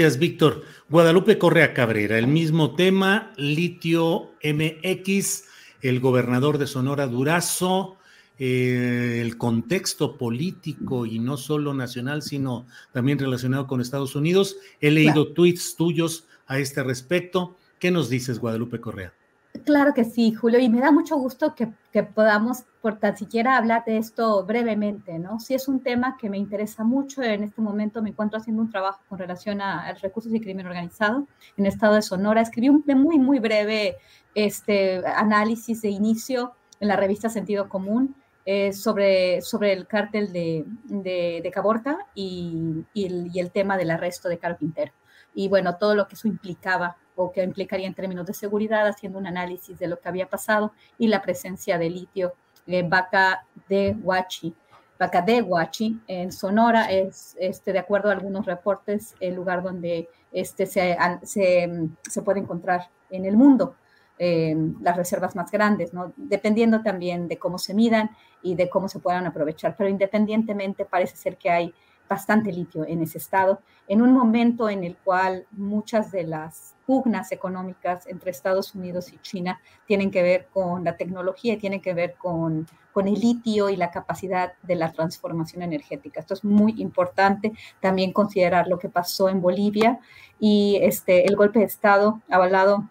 Gracias, Víctor. Guadalupe Correa Cabrera, el mismo tema, litio MX, el gobernador de Sonora Durazo, eh, el contexto político y no solo nacional, sino también relacionado con Estados Unidos. He leído tweets tuyos a este respecto. ¿Qué nos dices, Guadalupe Correa? Claro que sí, Julio, y me da mucho gusto que, que, podamos, por tan siquiera, hablar de esto brevemente, ¿no? Sí es un tema que me interesa mucho. En este momento me encuentro haciendo un trabajo con relación a, a recursos y crimen organizado en el estado de Sonora. Escribí un muy, muy breve este, análisis de inicio en la revista Sentido Común eh, sobre, sobre el cártel de, de, de Caborta y, y, el, y el tema del arresto de Caro Quintero. Y bueno, todo lo que eso implicaba o que implicaría en términos de seguridad, haciendo un análisis de lo que había pasado y la presencia de litio en Vaca de Huachi. Vaca de Huachi en Sonora es, este, de acuerdo a algunos reportes, el lugar donde este, se, se, se puede encontrar en el mundo. Eh, las reservas más grandes, ¿no? dependiendo también de cómo se midan y de cómo se puedan aprovechar. Pero independientemente parece ser que hay bastante litio en ese estado, en un momento en el cual muchas de las pugnas económicas entre Estados Unidos y China tienen que ver con la tecnología y tienen que ver con, con el litio y la capacidad de la transformación energética. Esto es muy importante también considerar lo que pasó en Bolivia y este, el golpe de Estado avalado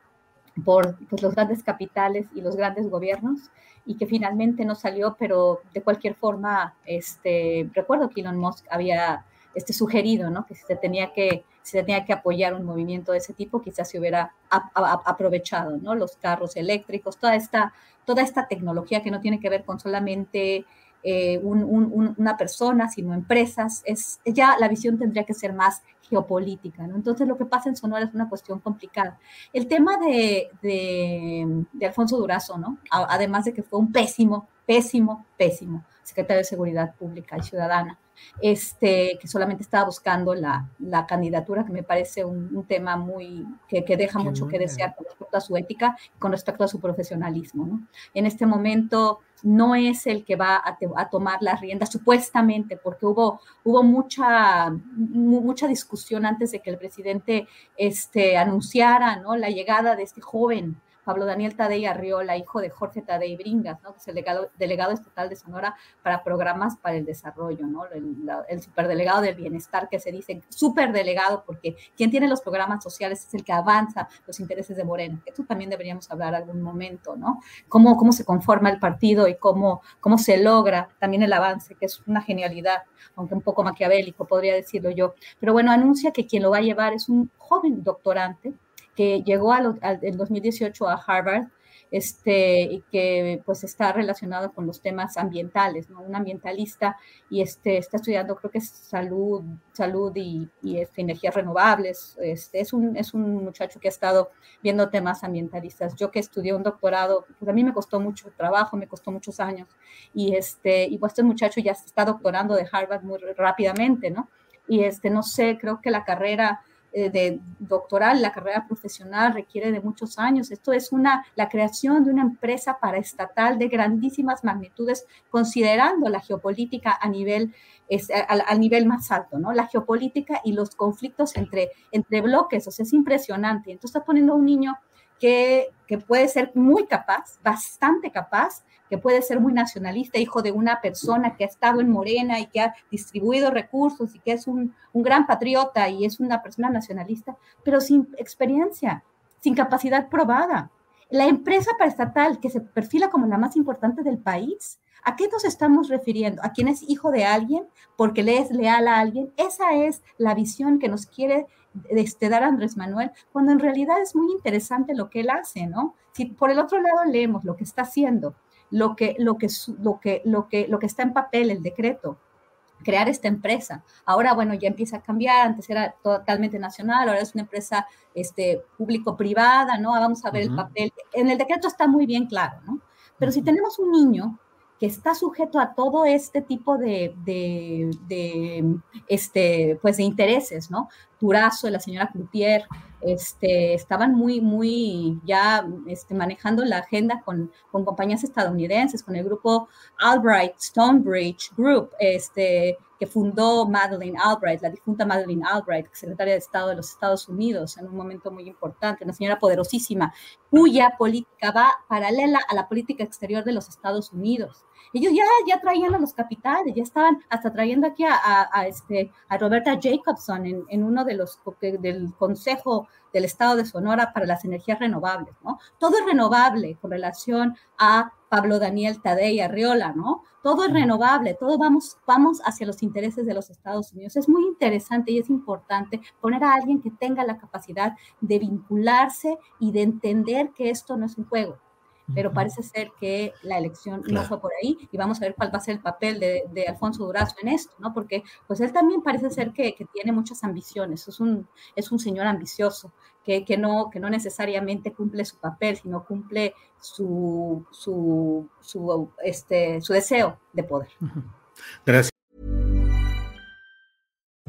por pues, los grandes capitales y los grandes gobiernos y que finalmente no salió, pero de cualquier forma, este, recuerdo que Elon Musk había este, sugerido ¿no? que si se tenía que tenía que apoyar un movimiento de ese tipo, quizás se hubiera aprovechado, ¿no? Los carros eléctricos, toda esta, toda esta tecnología que no tiene que ver con solamente eh, un, un, una persona, sino empresas, es, ya la visión tendría que ser más geopolítica, ¿no? Entonces lo que pasa en Sonora es una cuestión complicada. El tema de, de, de Alfonso Durazo, ¿no? Además de que fue un pésimo, pésimo, pésimo secretario de Seguridad Pública y Ciudadana, este, que solamente estaba buscando la, la candidatura, que me parece un, un tema muy, que, que deja Qué mucho buena. que desear con respecto a su ética y con respecto a su profesionalismo. ¿no? En este momento no es el que va a, te, a, tomar las riendas, supuestamente, porque hubo, hubo mucha, mucha discusión antes de que el presidente este, anunciara ¿no? la llegada de este joven Pablo Daniel Tadei Arriola, hijo de Jorge Tadei Bringas, que es el delegado, estatal de Sonora para programas para el desarrollo, ¿no? el, la, el superdelegado del bienestar que se dice superdelegado porque quien tiene los programas sociales es el que avanza los intereses de Morena. Esto también deberíamos hablar algún momento, ¿no? Cómo, cómo se conforma el partido y cómo, cómo se logra también el avance, que es una genialidad, aunque un poco maquiavélico, podría decirlo yo. Pero bueno, anuncia que quien lo va a llevar es un joven doctorante, que llegó a lo, al, en 2018 a Harvard este, y que pues está relacionado con los temas ambientales, ¿no? Un ambientalista y este, está estudiando creo que es salud, salud y, y este, energías renovables. Este, es, un, es un muchacho que ha estado viendo temas ambientalistas. Yo que estudié un doctorado, pues a mí me costó mucho trabajo, me costó muchos años y, este, y pues este muchacho ya está doctorando de Harvard muy rápidamente, ¿no? Y este, no sé, creo que la carrera eh, de doctoral, la carrera profesional requiere de muchos años. Esto es una, la creación de una empresa paraestatal de grandísimas magnitudes, considerando la geopolítica a nivel es, al, nivel más alto, ¿no? La geopolítica y los conflictos entre, entre bloques, o sea, es impresionante. Entonces está poniendo a un niño que, que puede ser muy capaz, bastante capaz, que puede ser muy nacionalista, hijo de una persona que ha estado en Morena y que ha distribuido recursos y que es un, un gran patriota y es una persona nacionalista, pero sin experiencia, sin capacidad probada. La empresa paraestatal que se perfila como la más importante del país, ¿a qué nos estamos refiriendo? ¿A quién es hijo de alguien porque le es leal a alguien? Esa es la visión que nos quiere este, dar Andrés Manuel, cuando en realidad es muy interesante lo que él hace, ¿no? Si por el otro lado leemos lo que está haciendo, lo que, lo que, lo que, lo que, lo que está en papel, el decreto, crear esta empresa. Ahora, bueno, ya empieza a cambiar, antes era totalmente nacional, ahora es una empresa este, público-privada, ¿no? Vamos a ver el papel. En el decreto está muy bien claro, ¿no? Pero si tenemos un niño que está sujeto a todo este tipo de, de, este, pues de intereses, ¿no? Durazo, la señora Cloutier, este, estaban muy, muy ya este, manejando la agenda con, con, compañías estadounidenses, con el grupo Albright Stonebridge Group, este, que fundó Madeleine Albright, la difunta Madeleine Albright, secretaria de Estado de los Estados Unidos, en un momento muy importante, una señora poderosísima, cuya política va paralela a la política exterior de los Estados Unidos. Ellos ya, ya traían a los capitales, ya estaban hasta trayendo aquí a, a, este, a Roberta Jacobson en, en, uno de los del Consejo del Estado de Sonora para las energías renovables, ¿no? Todo es renovable con relación a Pablo Daniel Tadei Arriola, ¿no? Todo es renovable, todo vamos, vamos hacia los intereses de los Estados Unidos. Es muy interesante y es importante poner a alguien que tenga la capacidad de vincularse y de entender que esto no es un juego, pero parece ser que la elección no fue por ahí y vamos a ver cuál va a ser el papel de, de Alfonso Durazo en esto, ¿no? Porque pues él también parece ser que, que tiene muchas ambiciones, es un, es un señor ambicioso que, que, no, que no necesariamente cumple su papel, sino cumple su, su, su, este, su deseo de poder. Gracias.